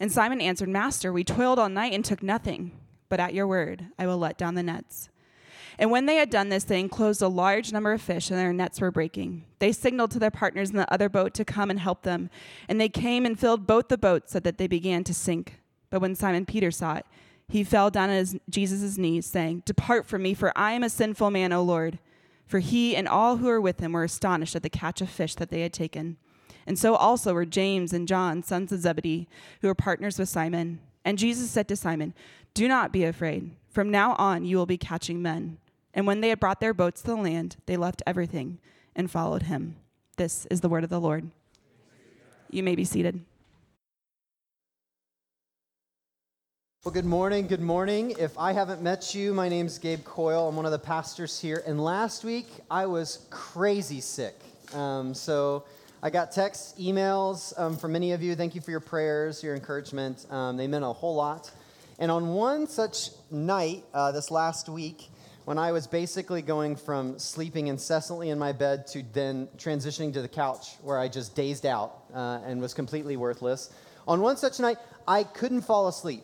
And Simon answered, Master, we toiled all night and took nothing, but at your word I will let down the nets. And when they had done this, they enclosed a large number of fish, and their nets were breaking. They signaled to their partners in the other boat to come and help them. And they came and filled both the boats so that they began to sink. But when Simon Peter saw it, he fell down at Jesus' knees, saying, Depart from me, for I am a sinful man, O Lord. For he and all who were with him were astonished at the catch of fish that they had taken. And so also were James and John, sons of Zebedee, who were partners with Simon. And Jesus said to Simon, Do not be afraid. From now on you will be catching men. And when they had brought their boats to the land, they left everything and followed him. This is the word of the Lord. You may be seated. Well, good morning. Good morning. If I haven't met you, my name's Gabe Coyle. I'm one of the pastors here. And last week, I was crazy sick. Um, so I got texts, emails um, from many of you. Thank you for your prayers, your encouragement. Um, they meant a whole lot. And on one such night uh, this last week, when I was basically going from sleeping incessantly in my bed to then transitioning to the couch where I just dazed out uh, and was completely worthless, on one such night, I couldn't fall asleep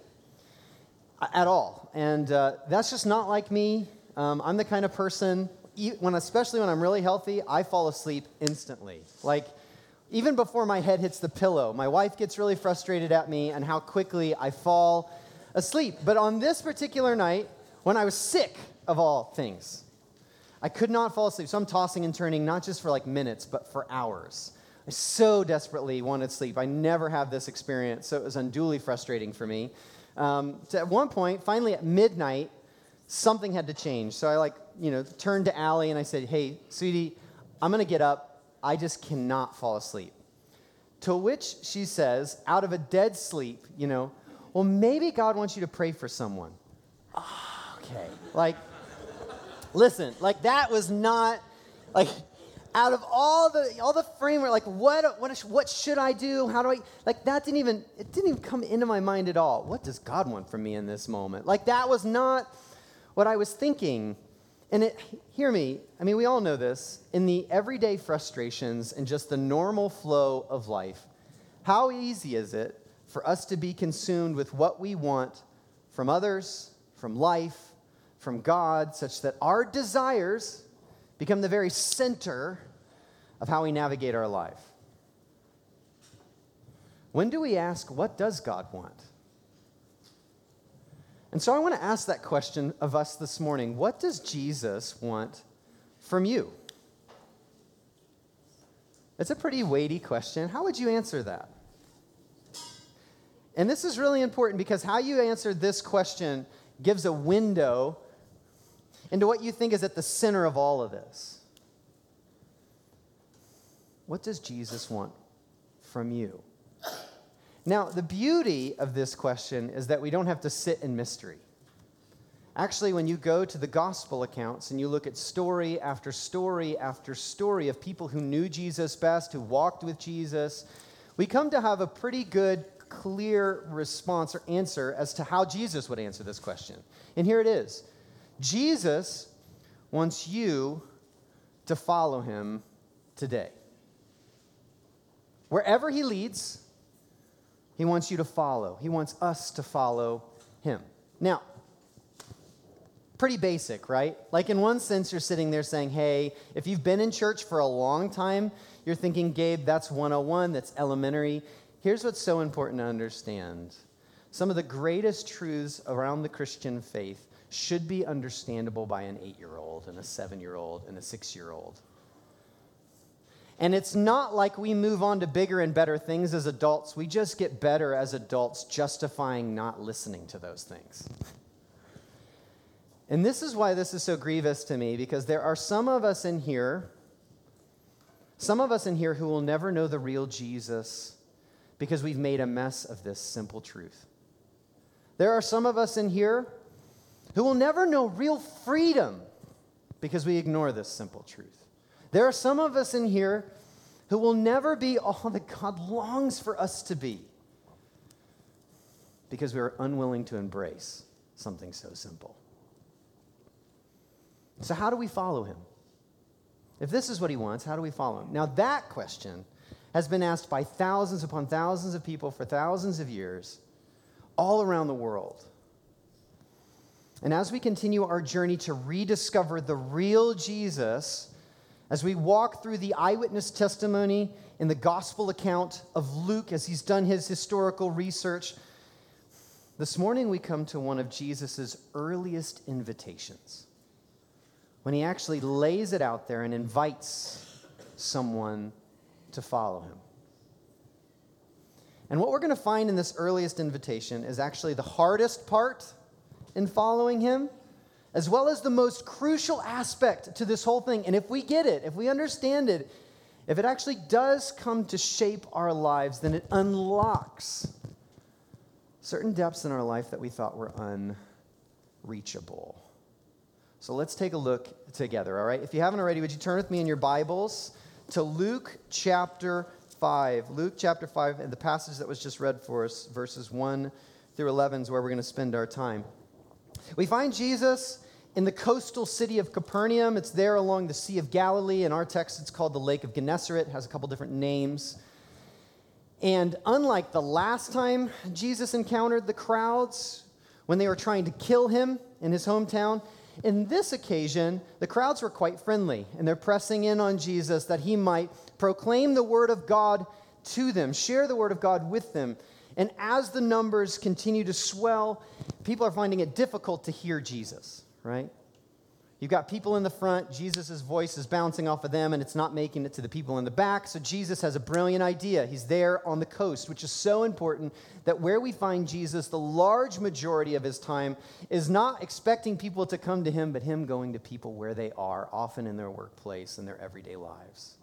at all. And uh, that's just not like me. Um, I'm the kind of person, when, especially when I'm really healthy, I fall asleep instantly. Like, even before my head hits the pillow, my wife gets really frustrated at me and how quickly I fall asleep. But on this particular night, when I was sick of all things, I could not fall asleep. So I'm tossing and turning, not just for like minutes, but for hours. I so desperately wanted sleep. I never have this experience, so it was unduly frustrating for me. Um, so at one point, finally at midnight, something had to change. So I like, you know, turned to Allie and I said, "Hey, sweetie, I'm gonna get up. I just cannot fall asleep. To which she says, out of a dead sleep, you know, well, maybe God wants you to pray for someone. Oh, okay. Like, listen, like that was not, like, out of all the all the framework, like what what what should I do? How do I like that didn't even it didn't even come into my mind at all. What does God want from me in this moment? Like that was not what I was thinking. And it, hear me, I mean, we all know this. In the everyday frustrations and just the normal flow of life, how easy is it for us to be consumed with what we want from others, from life, from God, such that our desires become the very center of how we navigate our life? When do we ask, what does God want? And so I want to ask that question of us this morning What does Jesus want from you? It's a pretty weighty question. How would you answer that? And this is really important because how you answer this question gives a window into what you think is at the center of all of this. What does Jesus want from you? Now, the beauty of this question is that we don't have to sit in mystery. Actually, when you go to the gospel accounts and you look at story after story after story of people who knew Jesus best, who walked with Jesus, we come to have a pretty good, clear response or answer as to how Jesus would answer this question. And here it is Jesus wants you to follow him today. Wherever he leads, he wants you to follow. He wants us to follow him. Now, pretty basic, right? Like, in one sense, you're sitting there saying, hey, if you've been in church for a long time, you're thinking, Gabe, that's 101, that's elementary. Here's what's so important to understand some of the greatest truths around the Christian faith should be understandable by an eight year old, and a seven year old, and a six year old. And it's not like we move on to bigger and better things as adults. We just get better as adults justifying not listening to those things. And this is why this is so grievous to me because there are some of us in here, some of us in here who will never know the real Jesus because we've made a mess of this simple truth There are some of us in here who will never know real freedom because we ignore this simple truth. There are some of us in here who will never be all that God longs for us to be because we are unwilling to embrace something so simple. So, how do we follow him? If this is what he wants, how do we follow him? Now, that question has been asked by thousands upon thousands of people for thousands of years all around the world. And as we continue our journey to rediscover the real Jesus, as we walk through the eyewitness testimony in the gospel account of Luke as he's done his historical research, this morning we come to one of Jesus' earliest invitations when he actually lays it out there and invites someone to follow him. And what we're going to find in this earliest invitation is actually the hardest part in following him, as well as the most crucial aspect to this whole thing. And if we get it, if we understand it, if it actually does come to shape our lives, then it unlocks certain depths in our life that we thought were unreachable. So let's take a look together, all right? If you haven't already, would you turn with me in your Bibles to Luke chapter 5. Luke chapter 5, and the passage that was just read for us, verses 1 through 11, is where we're going to spend our time. We find Jesus in the coastal city of Capernaum. It's there along the Sea of Galilee. In our text, it's called the Lake of Gennesaret, it has a couple different names. And unlike the last time Jesus encountered the crowds when they were trying to kill him in his hometown, in this occasion, the crowds were quite friendly, and they're pressing in on Jesus that he might proclaim the word of God to them, share the word of God with them. And as the numbers continue to swell, people are finding it difficult to hear Jesus, right? You've got people in the front, Jesus' voice is bouncing off of them, and it's not making it to the people in the back. So Jesus has a brilliant idea. He's there on the coast, which is so important that where we find Jesus, the large majority of his time is not expecting people to come to him, but him going to people where they are, often in their workplace and their everyday lives.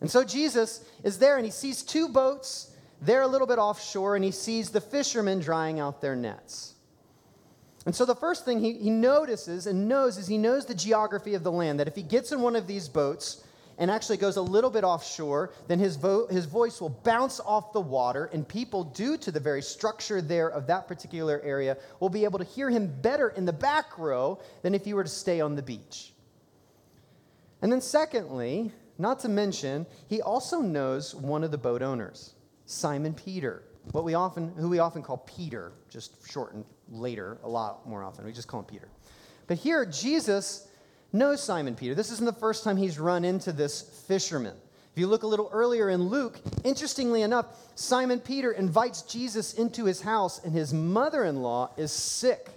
And so Jesus is there, and he sees two boats. They're a little bit offshore, and he sees the fishermen drying out their nets. And so the first thing he, he notices and knows is he knows the geography of the land, that if he gets in one of these boats and actually goes a little bit offshore, then his, vo- his voice will bounce off the water, and people, due to the very structure there of that particular area, will be able to hear him better in the back row than if he were to stay on the beach. And then, secondly, not to mention, he also knows one of the boat owners, Simon Peter, what we often, who we often call Peter, just shortened later a lot more often. We just call him Peter. But here, Jesus knows Simon Peter. This isn't the first time he's run into this fisherman. If you look a little earlier in Luke, interestingly enough, Simon Peter invites Jesus into his house, and his mother in law is sick,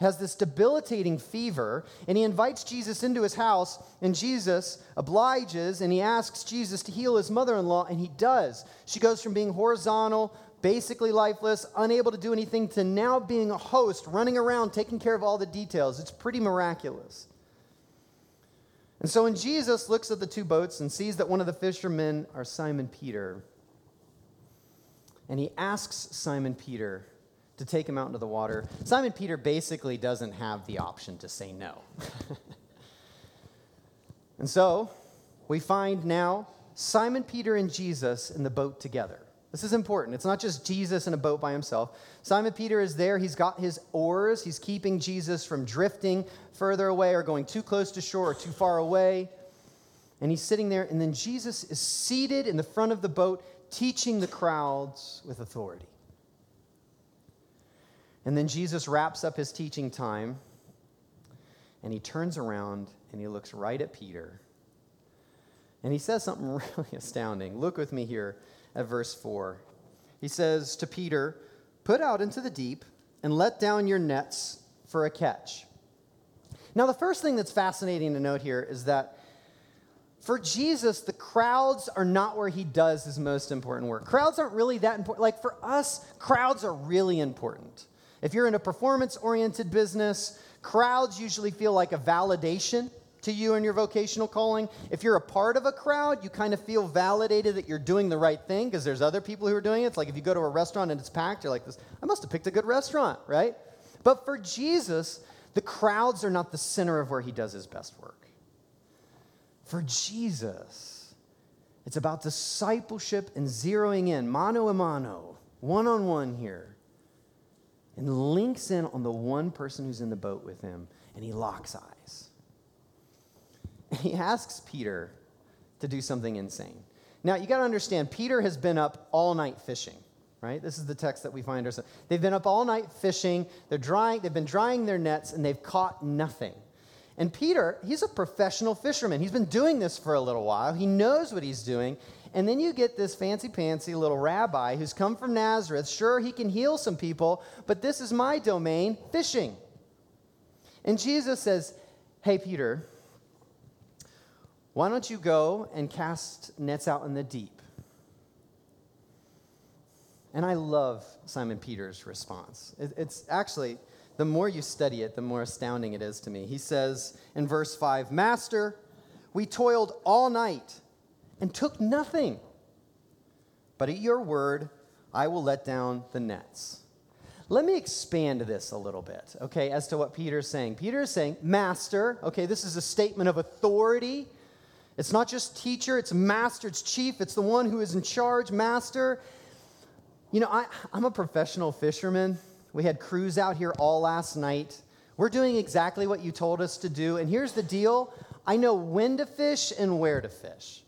has this debilitating fever, and he invites Jesus into his house, and Jesus obliges and he asks Jesus to heal his mother in law, and he does. She goes from being horizontal basically lifeless, unable to do anything, to now being a host, running around, taking care of all the details. It's pretty miraculous. And so when Jesus looks at the two boats and sees that one of the fishermen are Simon Peter, and he asks Simon Peter to take him out into the water, Simon Peter basically doesn't have the option to say no. and so we find now Simon Peter and Jesus in the boat together. This is important. It's not just Jesus in a boat by himself. Simon Peter is there. He's got his oars. He's keeping Jesus from drifting further away or going too close to shore or too far away. And he's sitting there, and then Jesus is seated in the front of the boat, teaching the crowds with authority. And then Jesus wraps up his teaching time, and he turns around and he looks right at Peter. And he says something really astounding. Look with me here at verse 4. He says to Peter, Put out into the deep and let down your nets for a catch. Now, the first thing that's fascinating to note here is that for Jesus, the crowds are not where he does his most important work. Crowds aren't really that important. Like for us, crowds are really important. If you're in a performance oriented business, crowds usually feel like a validation to you and your vocational calling. If you're a part of a crowd, you kind of feel validated that you're doing the right thing because there's other people who are doing it. It's like if you go to a restaurant and it's packed, you're like, this, I must have picked a good restaurant, right? But for Jesus, the crowds are not the center of where he does his best work. For Jesus, it's about discipleship and zeroing in, mano a mano, one on one here, and links in on the one person who's in the boat with him, and he locks eyes. He asks Peter to do something insane. Now, you got to understand, Peter has been up all night fishing right? This is the text that we find ourselves. They've been up all night fishing. They're drying, they've been drying their nets and they've caught nothing. And Peter, he's a professional fisherman. He's been doing this for a little while. He knows what he's doing. And then you get this fancy pantsy little rabbi who's come from Nazareth. Sure, he can heal some people, but this is my domain, fishing. And Jesus says, Hey, Peter, why don't you go and cast nets out in the deep? And I love Simon Peter's response. It's actually, the more you study it, the more astounding it is to me. He says in verse 5 Master, we toiled all night and took nothing. But at your word, I will let down the nets. Let me expand this a little bit, okay, as to what Peter's saying. Peter is saying, Master, okay, this is a statement of authority. It's not just teacher, it's master, it's chief, it's the one who is in charge, master. You know, I, I'm a professional fisherman. We had crews out here all last night. We're doing exactly what you told us to do. And here's the deal I know when to fish and where to fish.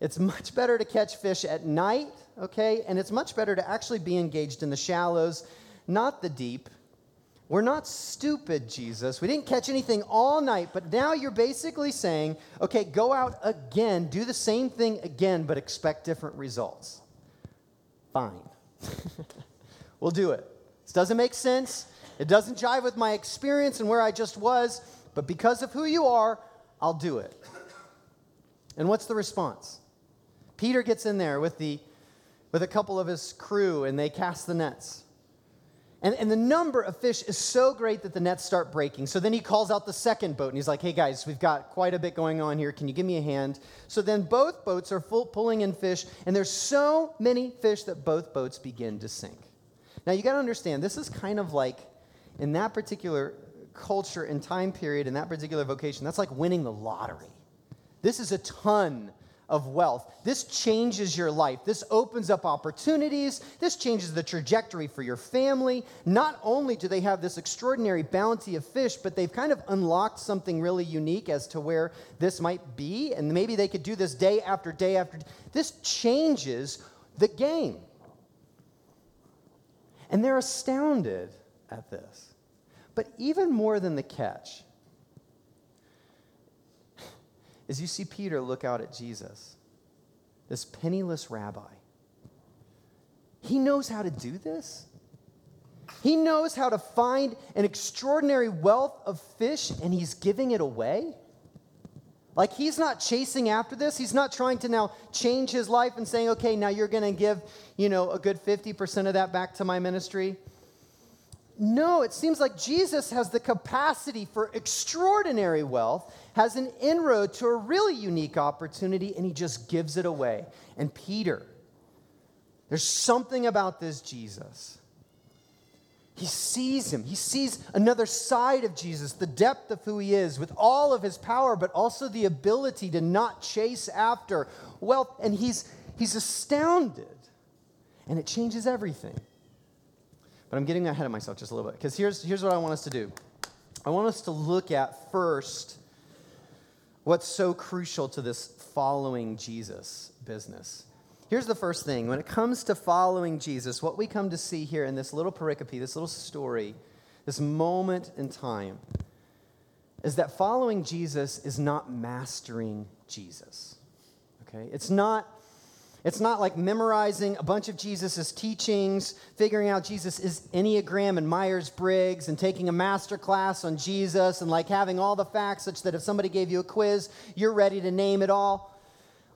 It's much better to catch fish at night, okay? And it's much better to actually be engaged in the shallows, not the deep. We're not stupid, Jesus. We didn't catch anything all night, but now you're basically saying, okay, go out again, do the same thing again, but expect different results. Fine. we'll do it. This doesn't make sense. It doesn't jive with my experience and where I just was, but because of who you are, I'll do it. And what's the response? Peter gets in there with, the, with a couple of his crew and they cast the nets. And, and the number of fish is so great that the nets start breaking. So then he calls out the second boat and he's like, hey guys, we've got quite a bit going on here. Can you give me a hand? So then both boats are full, pulling in fish, and there's so many fish that both boats begin to sink. Now you got to understand, this is kind of like in that particular culture and time period, in that particular vocation, that's like winning the lottery. This is a ton of wealth. This changes your life. This opens up opportunities. This changes the trajectory for your family. Not only do they have this extraordinary bounty of fish, but they've kind of unlocked something really unique as to where this might be. And maybe they could do this day after day after day. This changes the game. And they're astounded at this. But even more than the catch, is you see Peter look out at Jesus, this penniless rabbi. He knows how to do this. He knows how to find an extraordinary wealth of fish and he's giving it away. Like he's not chasing after this. He's not trying to now change his life and saying, okay, now you're going to give, you know, a good 50% of that back to my ministry. No, it seems like Jesus has the capacity for extraordinary wealth, has an inroad to a really unique opportunity, and he just gives it away. And Peter, there's something about this Jesus. He sees him. He sees another side of Jesus, the depth of who he is, with all of his power, but also the ability to not chase after wealth. And he's, he's astounded. And it changes everything. But I'm getting ahead of myself just a little bit because here's, here's what I want us to do I want us to look at first what's so crucial to this following Jesus business. Here's the first thing when it comes to following Jesus, what we come to see here in this little pericope, this little story, this moment in time, is that following Jesus is not mastering Jesus. Okay? It's not it's not like memorizing a bunch of Jesus' teachings, figuring out Jesus' is Enneagram and Myers Briggs, and taking a master class on Jesus, and like having all the facts such that if somebody gave you a quiz, you're ready to name it all.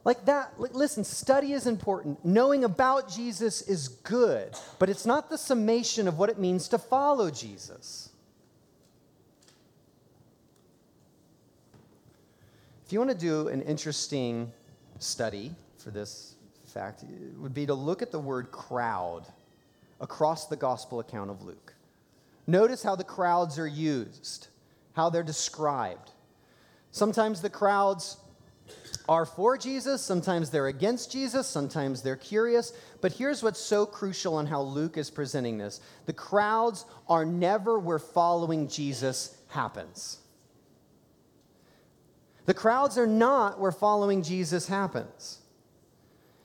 Like that, listen, study is important. Knowing about Jesus is good, but it's not the summation of what it means to follow Jesus. If you want to do an interesting study for this fact, would be to look at the word crowd across the gospel account of Luke. Notice how the crowds are used, how they're described. Sometimes the crowds are for Jesus, sometimes they're against Jesus, sometimes they're curious. But here's what's so crucial on how Luke is presenting this the crowds are never where following Jesus happens. The crowds are not where following Jesus happens.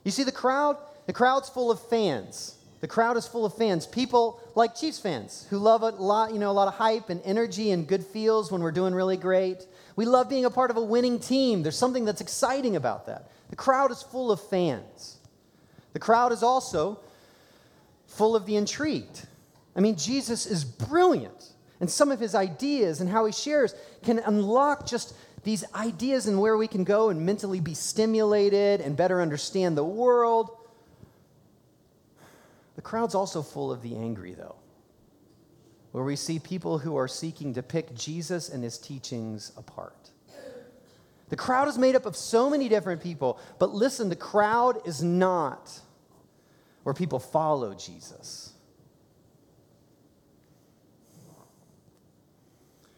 You see, the crowd, the crowd's full of fans. The crowd is full of fans, people like Chiefs fans who love a lot, you know, a lot of hype and energy and good feels when we're doing really great. We love being a part of a winning team. There's something that's exciting about that. The crowd is full of fans. The crowd is also full of the intrigued. I mean, Jesus is brilliant, and some of his ideas and how he shares can unlock just these ideas and where we can go and mentally be stimulated and better understand the world. The crowd's also full of the angry, though, where we see people who are seeking to pick Jesus and his teachings apart. The crowd is made up of so many different people, but listen, the crowd is not where people follow Jesus.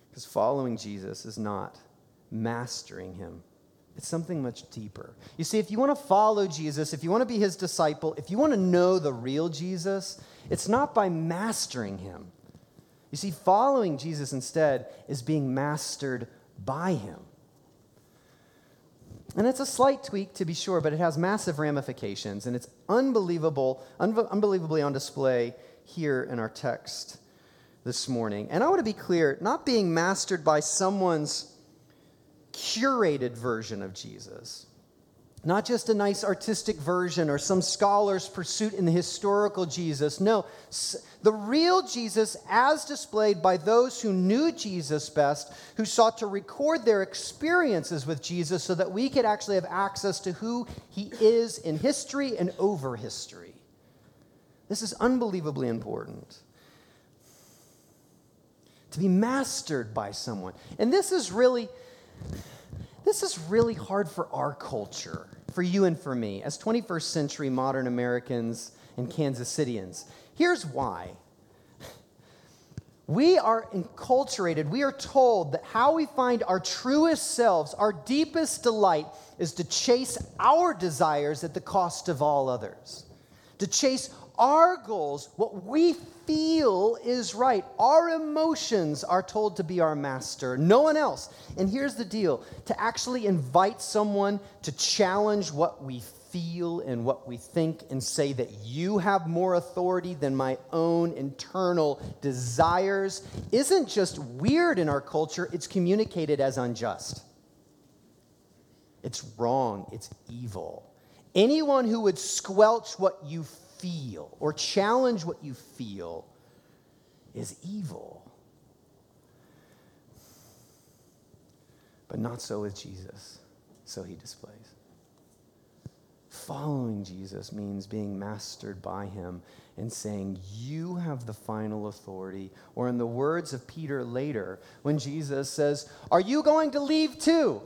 Because following Jesus is not mastering him. It's something much deeper. You see, if you want to follow Jesus, if you want to be his disciple, if you want to know the real Jesus, it's not by mastering him. You see, following Jesus instead is being mastered by him. And it's a slight tweak to be sure, but it has massive ramifications, and it's unbelievable, un- unbelievably on display here in our text this morning. And I want to be clear not being mastered by someone's curated version of Jesus. Not just a nice artistic version or some scholar's pursuit in the historical Jesus. No, the real Jesus, as displayed by those who knew Jesus best, who sought to record their experiences with Jesus so that we could actually have access to who he is in history and over history. This is unbelievably important. To be mastered by someone. And this is really this is really hard for our culture, for you and for me, as 21st century modern Americans and Kansas Cityans. Here's why. We are enculturated, we are told that how we find our truest selves, our deepest delight, is to chase our desires at the cost of all others, to chase our goals, what we feel is right. Our emotions are told to be our master, no one else. And here's the deal to actually invite someone to challenge what we feel and what we think and say that you have more authority than my own internal desires isn't just weird in our culture, it's communicated as unjust. It's wrong, it's evil. Anyone who would squelch what you feel or challenge what you feel is evil. But not so with Jesus, so he displays. Following Jesus means being mastered by him and saying, You have the final authority. Or, in the words of Peter later, when Jesus says, Are you going to leave too?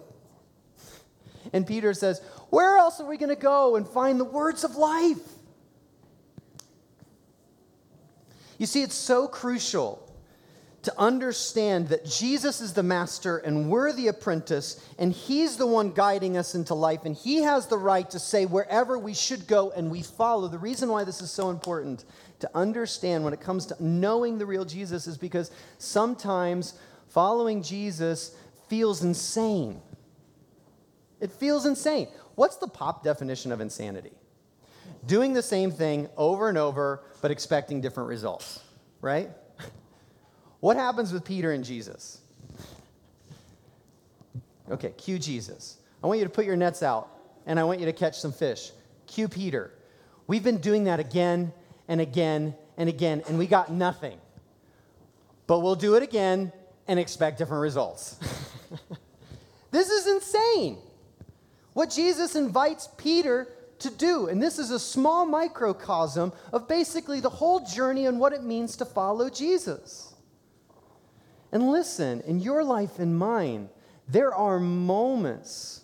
And Peter says, Where else are we going to go and find the words of life? You see, it's so crucial to understand that Jesus is the master and we're the apprentice, and he's the one guiding us into life, and he has the right to say wherever we should go and we follow. The reason why this is so important to understand when it comes to knowing the real Jesus is because sometimes following Jesus feels insane. It feels insane. What's the pop definition of insanity? Doing the same thing over and over, but expecting different results, right? What happens with Peter and Jesus? Okay, cue Jesus. I want you to put your nets out and I want you to catch some fish. Cue Peter. We've been doing that again and again and again, and we got nothing. But we'll do it again and expect different results. this is insane. What Jesus invites Peter to do. And this is a small microcosm of basically the whole journey and what it means to follow Jesus. And listen, in your life and mine, There are moments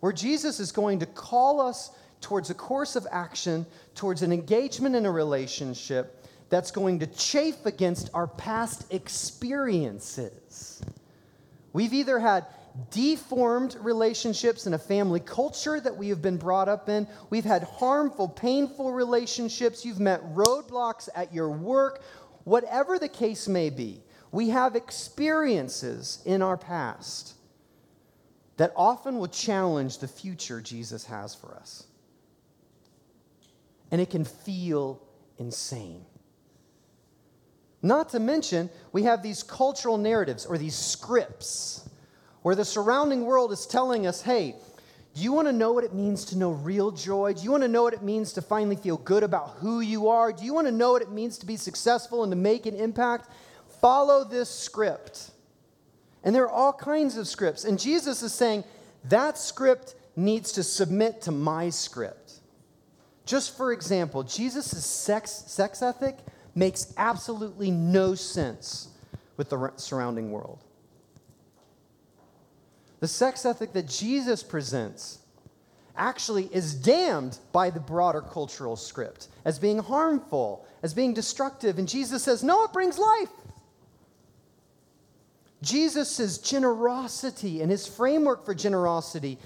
where Jesus is going to call us towards a course of action, towards an engagement in a relationship that's going to chafe against our past experiences. We've either had deformed relationships in a family culture that we have been brought up in. We've had harmful, painful relationships. You've met roadblocks at your work. Whatever the case may be, we have experiences in our past that often will challenge the future Jesus has for us. And it can feel insane. Not to mention, we have these cultural narratives or these scripts where the surrounding world is telling us, hey, do you want to know what it means to know real joy? Do you want to know what it means to finally feel good about who you are? Do you want to know what it means to be successful and to make an impact? Follow this script. And there are all kinds of scripts. And Jesus is saying that script needs to submit to my script. Just for example, Jesus' sex, sex ethic makes absolutely no sense with the surrounding world. The sex ethic that Jesus presents actually is damned by the broader cultural script as being harmful, as being destructive. And Jesus says, no, it brings life. Jesus' generosity and his framework for generosity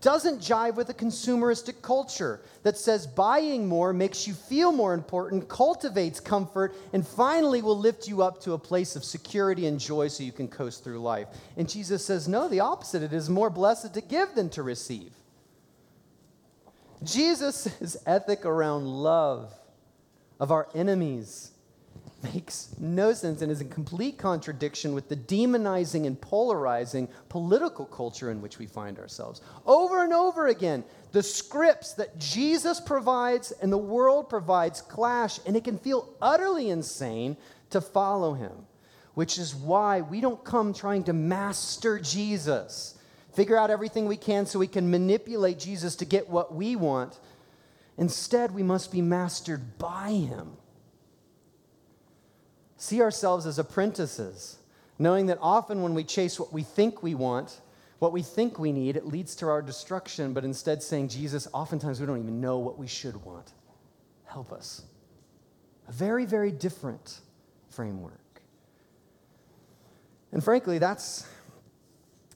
doesn't jive with a consumeristic culture that says buying more makes you feel more important, cultivates comfort, and finally will lift you up to a place of security and joy so you can coast through life. And Jesus says, no, the opposite. It is more blessed to give than to receive. Jesus' ethic around love of our enemies makes no sense and is in complete contradiction with the demonizing and polarizing political culture in which we find ourselves. Over and over again, the scripts that Jesus provides and the world provides clash, and it can feel utterly insane to follow him, which is why we don't come trying to master Jesus, figure out everything we can so we can manipulate Jesus to get what we want. Instead, we must be mastered by him see ourselves as apprentices, knowing that often when we chase what we think we want, what we think we need, it leads to our destruction, but instead saying, Jesus, oftentimes we don't even know what we should want. Help us. A very, very different framework. And frankly, that's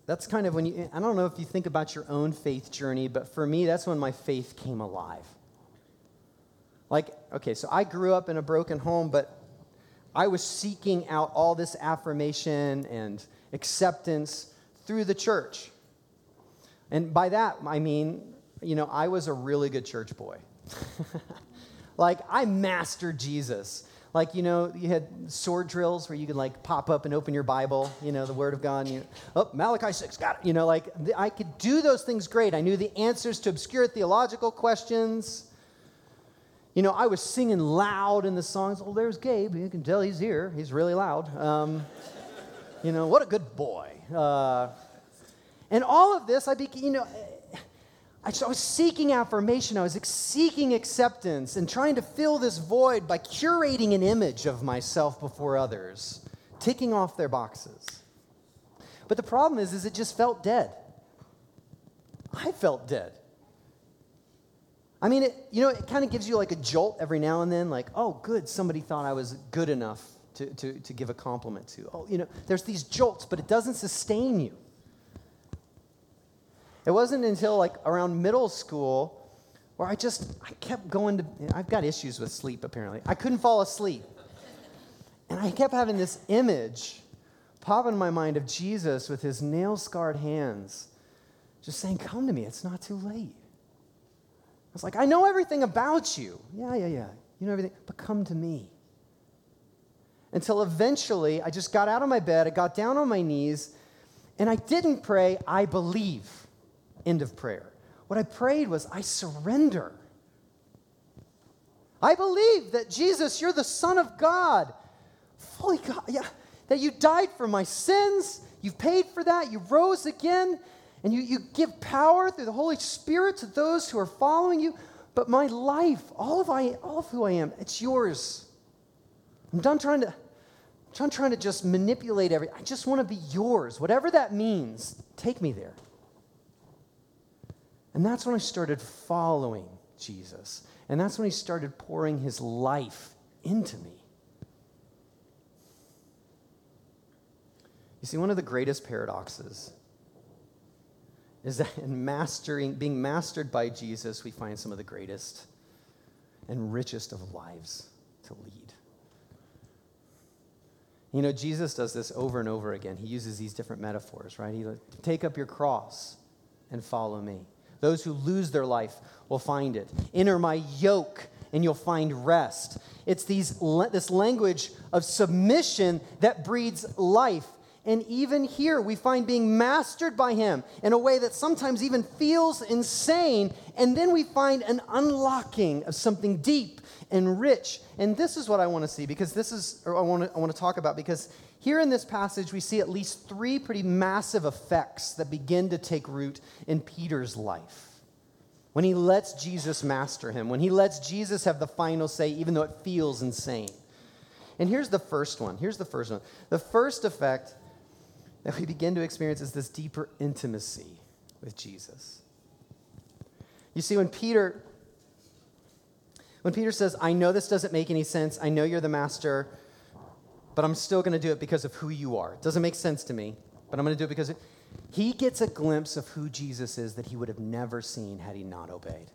that's kind of when you I don't know if you think about your own faith journey, but for me that's when my faith came alive. Like, okay, so I grew up in a broken home, but I was seeking out all this affirmation and acceptance through the church. And by that, I mean, you know, I was a really good church boy. like, I mastered Jesus. Like, you know, you had sword drills where you could, like, pop up and open your Bible, you know, the Word of God. And you, oh, Malachi 6, got it. You know, like, I could do those things great. I knew the answers to obscure theological questions. You know, I was singing loud in the songs. Oh, there's Gabe. You can tell he's here. He's really loud. Um, you know, what a good boy. Uh, and all of this, I became, you know, I, I was seeking affirmation. I was seeking acceptance and trying to fill this void by curating an image of myself before others, ticking off their boxes. But the problem is, is it just felt dead. I felt dead. I mean, it, you know, it kind of gives you like a jolt every now and then, like, oh, good, somebody thought I was good enough to, to, to give a compliment to. Oh, you know, there's these jolts, but it doesn't sustain you. It wasn't until like around middle school where I just, I kept going to, I've got issues with sleep apparently. I couldn't fall asleep. And I kept having this image pop in my mind of Jesus with his nail scarred hands, just saying, Come to me, it's not too late. I was like, I know everything about you. Yeah, yeah, yeah. You know everything, but come to me. Until eventually, I just got out of my bed, I got down on my knees, and I didn't pray, I believe. End of prayer. What I prayed was, I surrender. I believe that Jesus, you're the Son of God, fully God, yeah, that you died for my sins, you've paid for that, you rose again, and you, you give power through the Holy Spirit to those who are following you. But my life, all of, I, all of who I am, it's yours. I'm done trying to I'm trying to just manipulate everything. I just want to be yours. Whatever that means, take me there. And that's when I started following Jesus. And that's when he started pouring his life into me. You see, one of the greatest paradoxes is that in mastering, being mastered by Jesus, we find some of the greatest and richest of lives to lead. You know, Jesus does this over and over again. He uses these different metaphors, right? He take up your cross and follow me. Those who lose their life will find it. Enter my yoke and you'll find rest. It's these, this language of submission that breeds life. And even here, we find being mastered by Him in a way that sometimes even feels insane. And then we find an unlocking of something deep and rich. And this is what I want to see because this is, I want to, I want to talk about because here in this passage, we see at least three pretty massive effects that begin to take root in Peter's life. When he lets Jesus master him, when he lets Jesus have the final say, even though it feels insane. And here's the first one. Here's the first one. The first effect that we begin to experience is this deeper intimacy with Jesus. You see, when Peter when Peter says, I know this doesn't make any sense, I know you're the master, but I'm still going to do it because of who you are. It doesn't make sense to me, but I'm going to do it because he gets a glimpse of who Jesus is that he would have never seen had he not obeyed.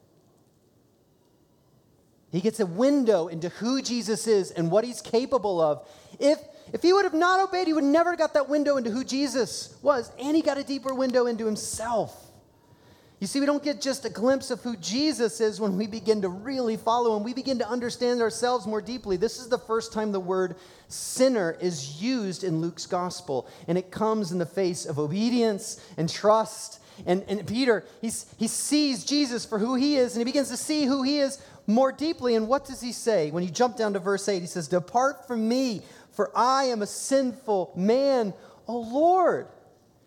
He gets a window into who Jesus is and what he's capable of. If, if he would have not obeyed, he would never got that window into who Jesus was, and he got a deeper window into himself. You see, we don't get just a glimpse of who Jesus is when we begin to really follow him. We begin to understand ourselves more deeply. This is the first time the word sinner is used in Luke's gospel, and it comes in the face of obedience and trust. And, and Peter, he's, he sees Jesus for who he is, and he begins to see who he is more deeply. And what does he say? When you jump down to verse 8, he says, Depart from me, for I am a sinful man, O Lord.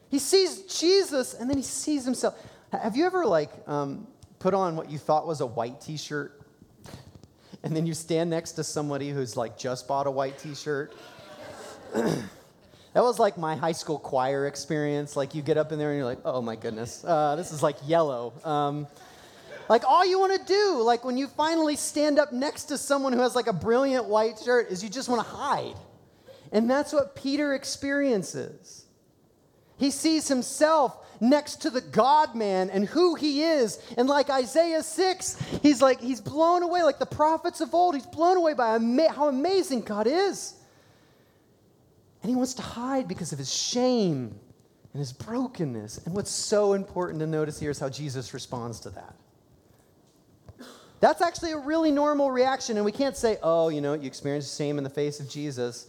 He sees Jesus, and then he sees himself. Have you ever like um, put on what you thought was a white T-shirt, and then you stand next to somebody who's like just bought a white T-shirt? that was like my high school choir experience. Like you get up in there and you're like, oh my goodness, uh, this is like yellow. Um, like all you want to do, like when you finally stand up next to someone who has like a brilliant white shirt, is you just want to hide. And that's what Peter experiences. He sees himself next to the God man and who he is. And like Isaiah 6, he's like, he's blown away, like the prophets of old, he's blown away by ama- how amazing God is. And he wants to hide because of his shame and his brokenness. And what's so important to notice here is how Jesus responds to that. That's actually a really normal reaction, and we can't say, oh, you know, you experience shame in the face of Jesus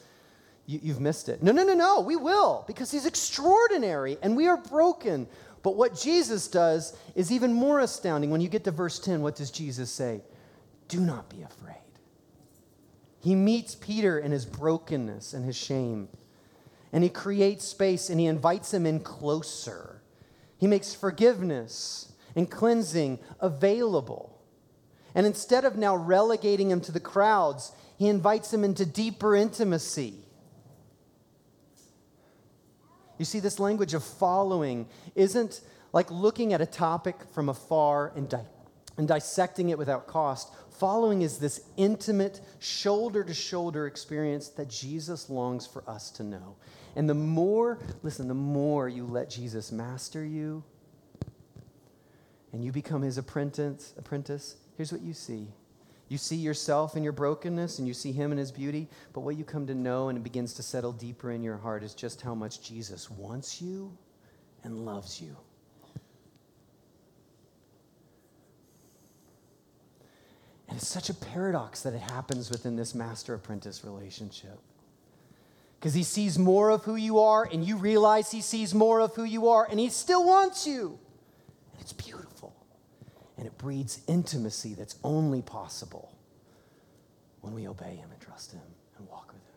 you, have missed it. No, no, no, no. We will because he's extraordinary and we are broken. But what Jesus does is even more astounding. When you get to verse 10, what does Jesus say? Do not be afraid. He meets Peter in his brokenness and his shame. And he creates space and he invites him in closer. He makes forgiveness and cleansing available. And instead of now relegating him to the crowds, he invites him into deeper intimacy. You see, this language of following isn't like looking at a topic from afar and, di- and dissecting it without cost. Following is this intimate, shoulder to shoulder experience that Jesus longs for us to know. And the more, listen, the more you let Jesus master you and you become his apprentice, apprentice, here's what you see you see yourself in your brokenness and you see him in his beauty, but what you come to know and it begins to settle deeper in your heart is just how much Jesus wants you and loves you. And it's such a paradox that it happens within this master apprentice relationship. Because he sees more of who you are, and you realize he sees more of who you are, and he still wants you. And it breeds intimacy that's only possible when we obey Him and trust Him and walk with Him.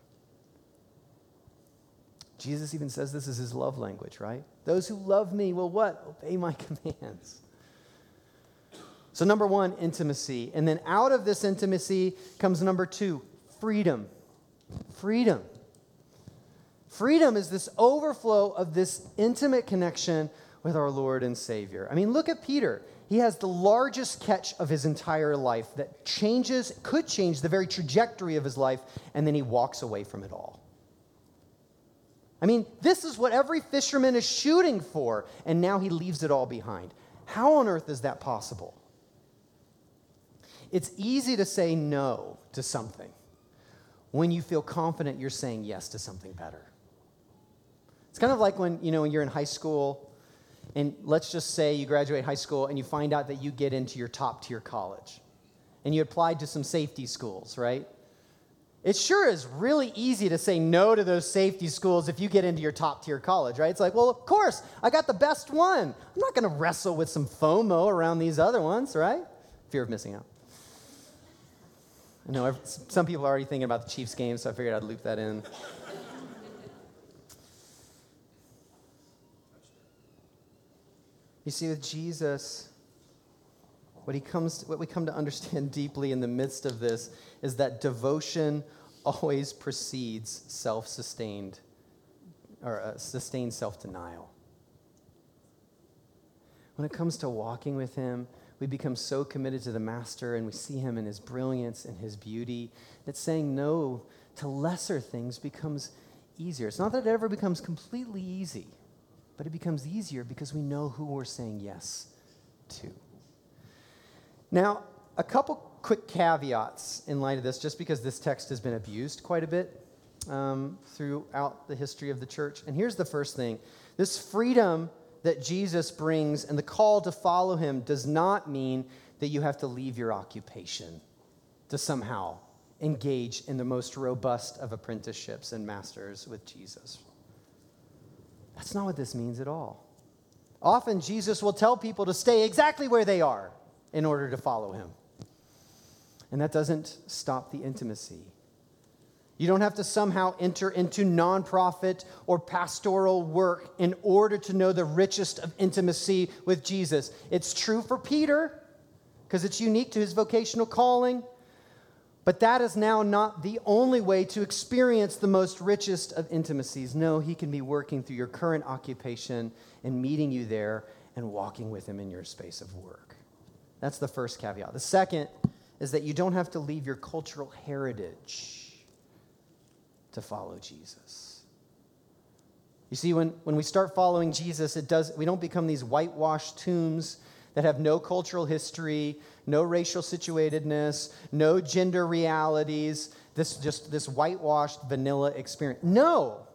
Jesus even says this is His love language, right? Those who love me will what? Obey my commands. So, number one, intimacy. And then out of this intimacy comes number two, freedom. Freedom. Freedom is this overflow of this intimate connection with our Lord and Savior. I mean, look at Peter. He has the largest catch of his entire life that changes, could change the very trajectory of his life, and then he walks away from it all. I mean, this is what every fisherman is shooting for, and now he leaves it all behind. How on earth is that possible? It's easy to say no to something when you feel confident you're saying yes to something better. It's kind of like when, you know, when you're in high school and let's just say you graduate high school and you find out that you get into your top tier college and you applied to some safety schools, right? It sure is really easy to say no to those safety schools if you get into your top tier college, right? It's like, well, of course, I got the best one. I'm not going to wrestle with some FOMO around these other ones, right? Fear of missing out. I know some people are already thinking about the Chiefs game, so I figured I'd loop that in. You see, with Jesus, what, he comes what we come to understand deeply in the midst of this is that devotion always precedes self sustained or uh, sustained self denial. When it comes to walking with Him, we become so committed to the Master and we see Him in His brilliance and His beauty that saying no to lesser things becomes easier. It's not that it ever becomes completely easy, but it becomes easier because we know who we're saying yes to. Now, a couple quick caveats in light of this, just because this text has been abused quite a bit um, throughout the history of the church. And here's the first thing this freedom that Jesus brings and the call to follow him does not mean that you have to leave your occupation to somehow engage in the most robust of apprenticeships and masters with Jesus. That's not what this means at all. Often, Jesus will tell people to stay exactly where they are in order to follow him. And that doesn't stop the intimacy. You don't have to somehow enter into nonprofit or pastoral work in order to know the richest of intimacy with Jesus. It's true for Peter because it's unique to his vocational calling. But that is now not the only way to experience the most richest of intimacies. No, he can be working through your current occupation and meeting you there and walking with him in your space of work. That's the first caveat. The second is that you don't have to leave your cultural heritage to follow Jesus. You see, when, when we start following Jesus, it does, we don't become these whitewashed tombs that have no cultural history, no racial situatedness, no gender realities, this just this whitewashed vanilla experience. No,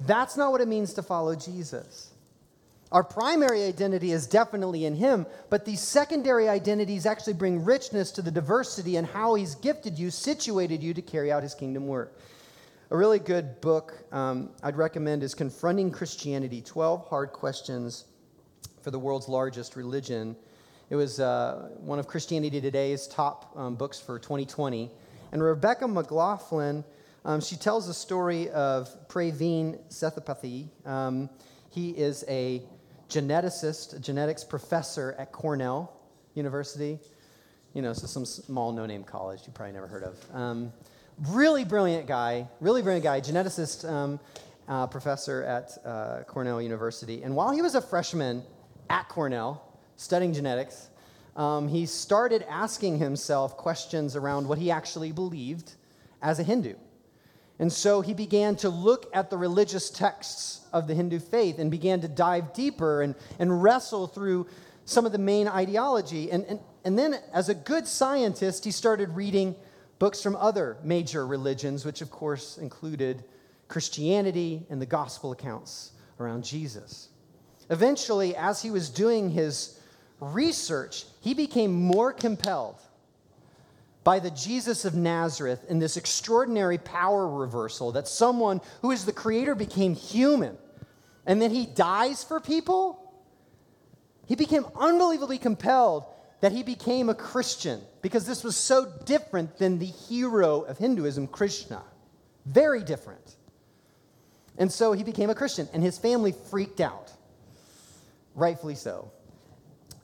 that's not what it means to follow Jesus. Our primary identity is definitely in Him, but these secondary identities actually bring richness to the diversity and how He's gifted you, situated you to carry out His kingdom work. A really good book um, I'd recommend is Confronting Christianity 12 Hard Questions for the World's Largest Religion. It was uh, one of Christianity Today's top um, books for 2020. And Rebecca McLaughlin, um, she tells the story of Praveen Sethupathy. Um, he is a geneticist, a genetics professor at Cornell University. You know, so some small no name college you probably never heard of. Um, really brilliant guy, really brilliant guy, geneticist um, uh, professor at uh, Cornell University. And while he was a freshman at Cornell studying genetics, um, he started asking himself questions around what he actually believed as a Hindu. And so he began to look at the religious texts of the Hindu faith and began to dive deeper and, and wrestle through some of the main ideology. And, and, and then, as a good scientist, he started reading books from other major religions, which of course included Christianity and the gospel accounts around Jesus. Eventually, as he was doing his research, he became more compelled by the Jesus of Nazareth in this extraordinary power reversal that someone who is the creator became human and then he dies for people. He became unbelievably compelled that he became a Christian because this was so different than the hero of Hinduism, Krishna. Very different. And so he became a Christian, and his family freaked out. Rightfully so.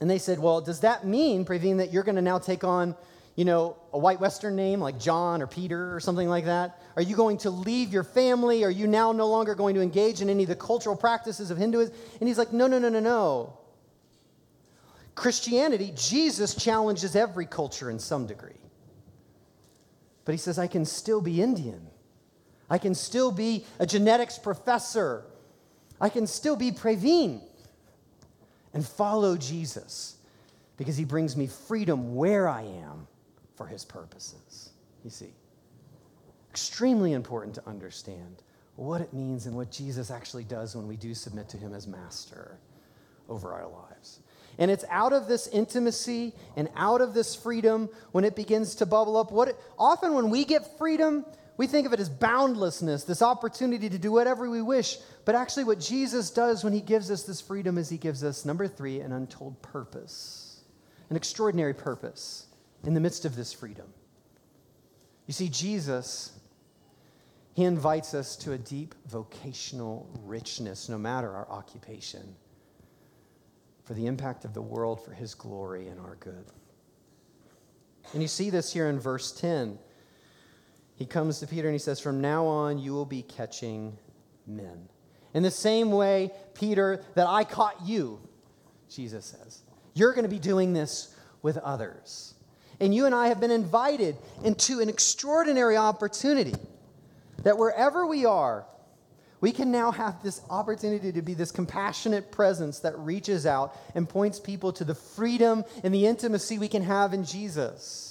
And they said, Well, does that mean, Praveen, that you're going to now take on you know, a white Western name like John or Peter or something like that? Are you going to leave your family? Are you now no longer going to engage in any of the cultural practices of Hinduism? And he's like, No, no, no, no, no. Christianity, Jesus challenges every culture in some degree. But he says, I can still be Indian. I can still be a genetics professor. I can still be Praveen and follow Jesus because he brings me freedom where I am for his purposes. You see, extremely important to understand what it means and what Jesus actually does when we do submit to him as master over our lives. And it's out of this intimacy and out of this freedom when it begins to bubble up. What it, often when we get freedom, we think of it as boundlessness, this opportunity to do whatever we wish. But actually, what Jesus does when he gives us this freedom is he gives us, number three, an untold purpose, an extraordinary purpose in the midst of this freedom. You see, Jesus, he invites us to a deep vocational richness, no matter our occupation for the impact of the world for his glory and our good. And you see this here in verse 10. He comes to Peter and he says, From now on, you will be catching men. In the same way, Peter, that I caught you, Jesus says, you're going to be doing this with others. And you and I have been invited into an extraordinary opportunity that wherever we are, we can now have this opportunity to be this compassionate presence that reaches out and points people to the freedom and the intimacy we can have in Jesus.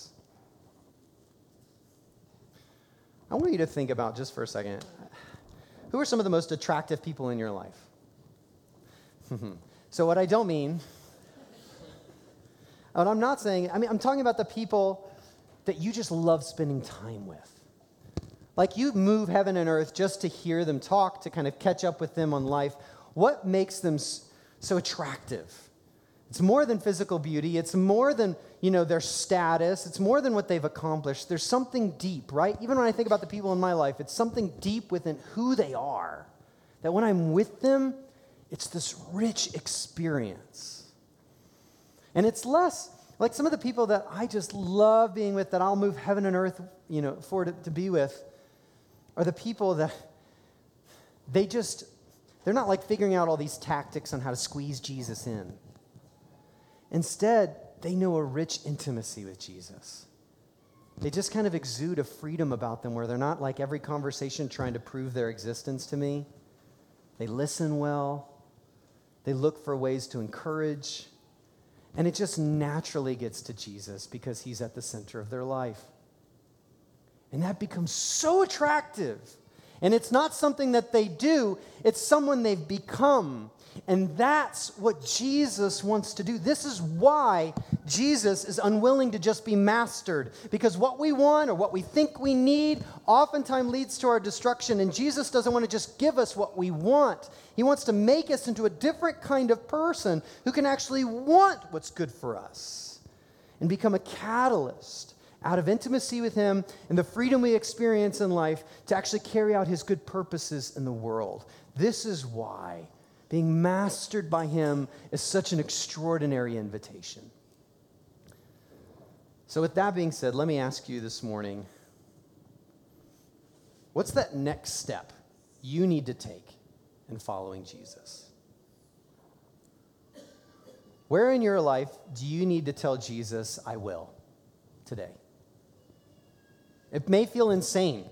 I want you to think about just for a second who are some of the most attractive people in your life? so, what I don't mean, what I'm not saying, I mean, I'm talking about the people that you just love spending time with. Like you move heaven and earth just to hear them talk, to kind of catch up with them on life. What makes them so attractive? It's more than physical beauty. It's more than, you know, their status. It's more than what they've accomplished. There's something deep, right? Even when I think about the people in my life, it's something deep within who they are. That when I'm with them, it's this rich experience. And it's less like some of the people that I just love being with that I'll move heaven and earth, you know, for to, to be with are the people that they just, they're not like figuring out all these tactics on how to squeeze Jesus in. Instead, they know a rich intimacy with Jesus. They just kind of exude a freedom about them where they're not like every conversation trying to prove their existence to me. They listen well, they look for ways to encourage, and it just naturally gets to Jesus because he's at the center of their life. And that becomes so attractive. And it's not something that they do, it's someone they've become. And that's what Jesus wants to do. This is why Jesus is unwilling to just be mastered. Because what we want or what we think we need oftentimes leads to our destruction. And Jesus doesn't want to just give us what we want, He wants to make us into a different kind of person who can actually want what's good for us and become a catalyst out of intimacy with Him and the freedom we experience in life to actually carry out His good purposes in the world. This is why being mastered by Him is such an extraordinary invitation. So, with that being said, let me ask you this morning what's that next step you need to take in following Jesus? Where in your life do you need to tell Jesus, I will, today? It may feel insane.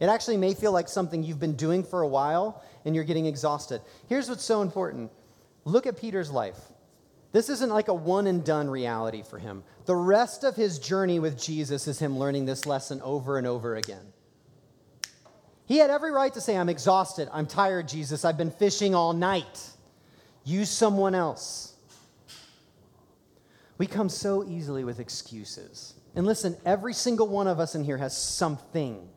It actually may feel like something you've been doing for a while and you're getting exhausted. Here's what's so important look at Peter's life. This isn't like a one and done reality for him. The rest of his journey with Jesus is him learning this lesson over and over again. He had every right to say, I'm exhausted. I'm tired, Jesus. I've been fishing all night. Use someone else. We come so easily with excuses. And listen, every single one of us in here has something.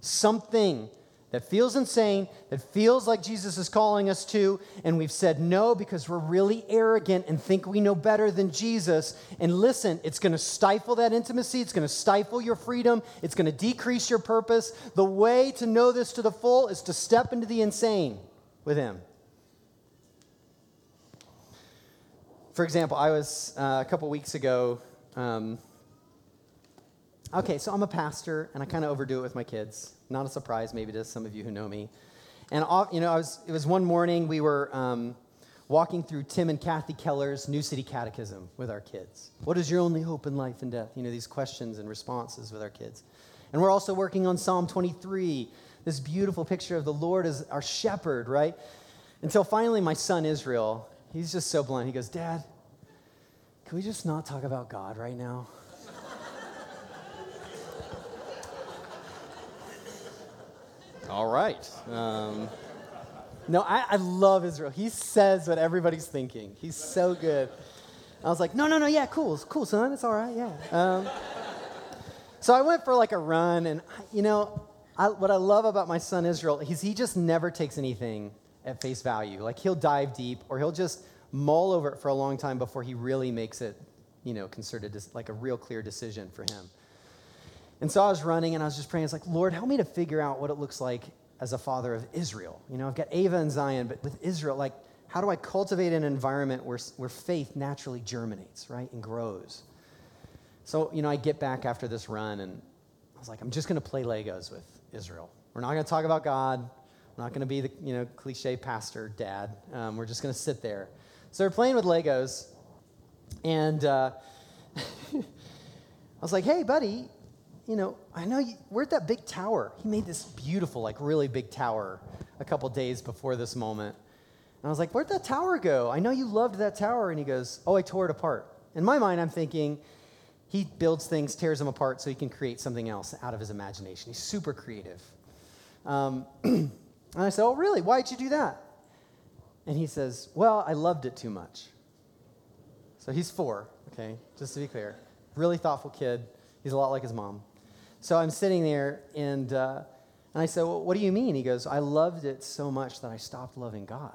Something that feels insane, that feels like Jesus is calling us to, and we've said no because we're really arrogant and think we know better than Jesus. And listen, it's going to stifle that intimacy, it's going to stifle your freedom, it's going to decrease your purpose. The way to know this to the full is to step into the insane with Him. For example, I was uh, a couple weeks ago um, okay, so I'm a pastor, and I kind of overdo it with my kids. Not a surprise, maybe to some of you who know me. And you know, I was, it was one morning we were um, walking through Tim and Kathy Keller's New City Catechism with our kids. What is your only hope in life and death? You know, these questions and responses with our kids. And we're also working on Psalm 23, this beautiful picture of the Lord as our shepherd, right? Until finally, my son Israel, he's just so blunt. He goes, Dad, can we just not talk about God right now? All right. Um, no, I, I love Israel. He says what everybody's thinking. He's so good. I was like, no, no, no, yeah, cool, cool, son, it's all right, yeah. Um, so I went for like a run, and you know, I, what I love about my son Israel is he just never takes anything at face value. Like he'll dive deep, or he'll just mull over it for a long time before he really makes it, you know, concerted, like a real clear decision for him. And so I was running and I was just praying. It's like, Lord, help me to figure out what it looks like as a father of Israel. You know, I've got Ava and Zion, but with Israel, like, how do I cultivate an environment where, where faith naturally germinates, right, and grows? So, you know, I get back after this run and I was like, I'm just going to play Legos with Israel. We're not going to talk about God. Not going to be the, you know, cliche pastor dad. Um, we're just going to sit there. So we're playing with Legos. And uh, I was like, hey, buddy, you know, I know you, we're at that big tower. He made this beautiful, like really big tower a couple days before this moment. And I was like, where'd that tower go? I know you loved that tower. And he goes, oh, I tore it apart. In my mind, I'm thinking, he builds things, tears them apart so he can create something else out of his imagination. He's super creative. Um, and I said, oh, really? Why'd you do that? And he says, well, I loved it too much. So he's four, okay, just to be clear. Really thoughtful kid. He's a lot like his mom. So I'm sitting there, and, uh, and I said, well, What do you mean? He goes, I loved it so much that I stopped loving God.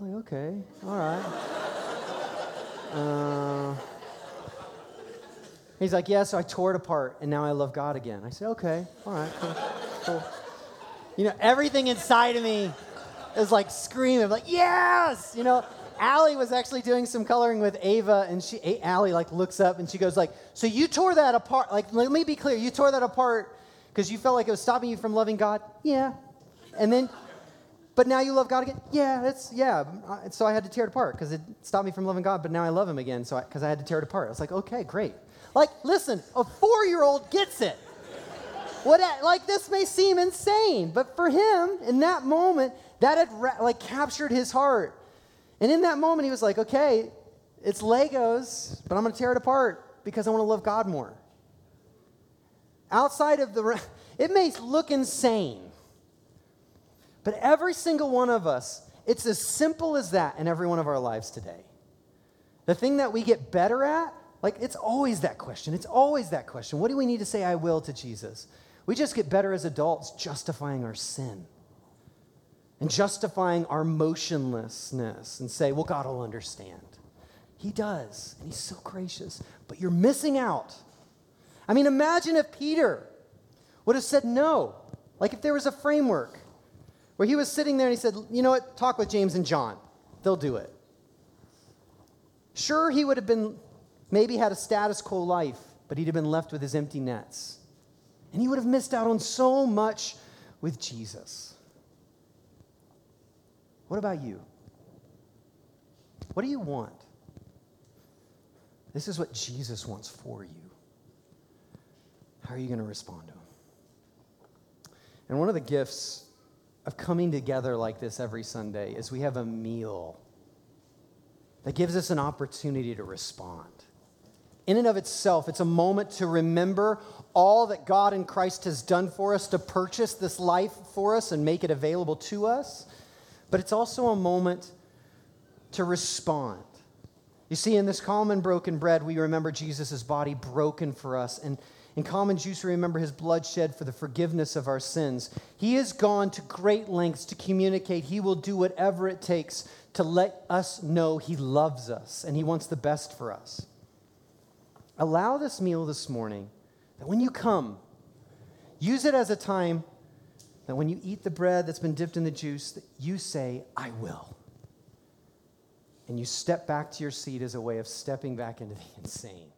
I'm like, Okay, all right. uh, he's like, Yeah, so I tore it apart, and now I love God again. I said, Okay, all right, cool. cool. You know, everything inside of me is like screaming, like, Yes! You know, Allie was actually doing some coloring with Ava, and she Allie like looks up and she goes like, "So you tore that apart? Like, let me be clear, you tore that apart because you felt like it was stopping you from loving God? Yeah, and then, but now you love God again? Yeah, that's yeah. So I had to tear it apart because it stopped me from loving God, but now I love Him again. So because I, I had to tear it apart, I was like, okay, great. Like, listen, a four-year-old gets it. What, like this may seem insane, but for him in that moment, that had like captured his heart. And in that moment, he was like, okay, it's Legos, but I'm going to tear it apart because I want to love God more. Outside of the, it may look insane, but every single one of us, it's as simple as that in every one of our lives today. The thing that we get better at, like it's always that question. It's always that question. What do we need to say I will to Jesus? We just get better as adults justifying our sin and justifying our motionlessness and say, well, God will understand. He does, and He's so gracious, but you're missing out. I mean, imagine if Peter would have said no, like if there was a framework where he was sitting there and he said, you know what, talk with James and John, they'll do it. Sure, he would have been, maybe had a status quo life, but he'd have been left with his empty nets. And he would have missed out on so much with Jesus. What about you? What do you want? This is what Jesus wants for you. How are you going to respond to him? And one of the gifts of coming together like this every Sunday is we have a meal that gives us an opportunity to respond. In and of itself, it's a moment to remember all that God in Christ has done for us to purchase this life for us and make it available to us but it's also a moment to respond. You see, in this common broken bread, we remember Jesus' body broken for us. And in common juice, we remember his blood shed for the forgiveness of our sins. He has gone to great lengths to communicate. He will do whatever it takes to let us know he loves us and he wants the best for us. Allow this meal this morning that when you come, use it as a time that when you eat the bread that's been dipped in the juice, that you say, I will. And you step back to your seat as a way of stepping back into the insane.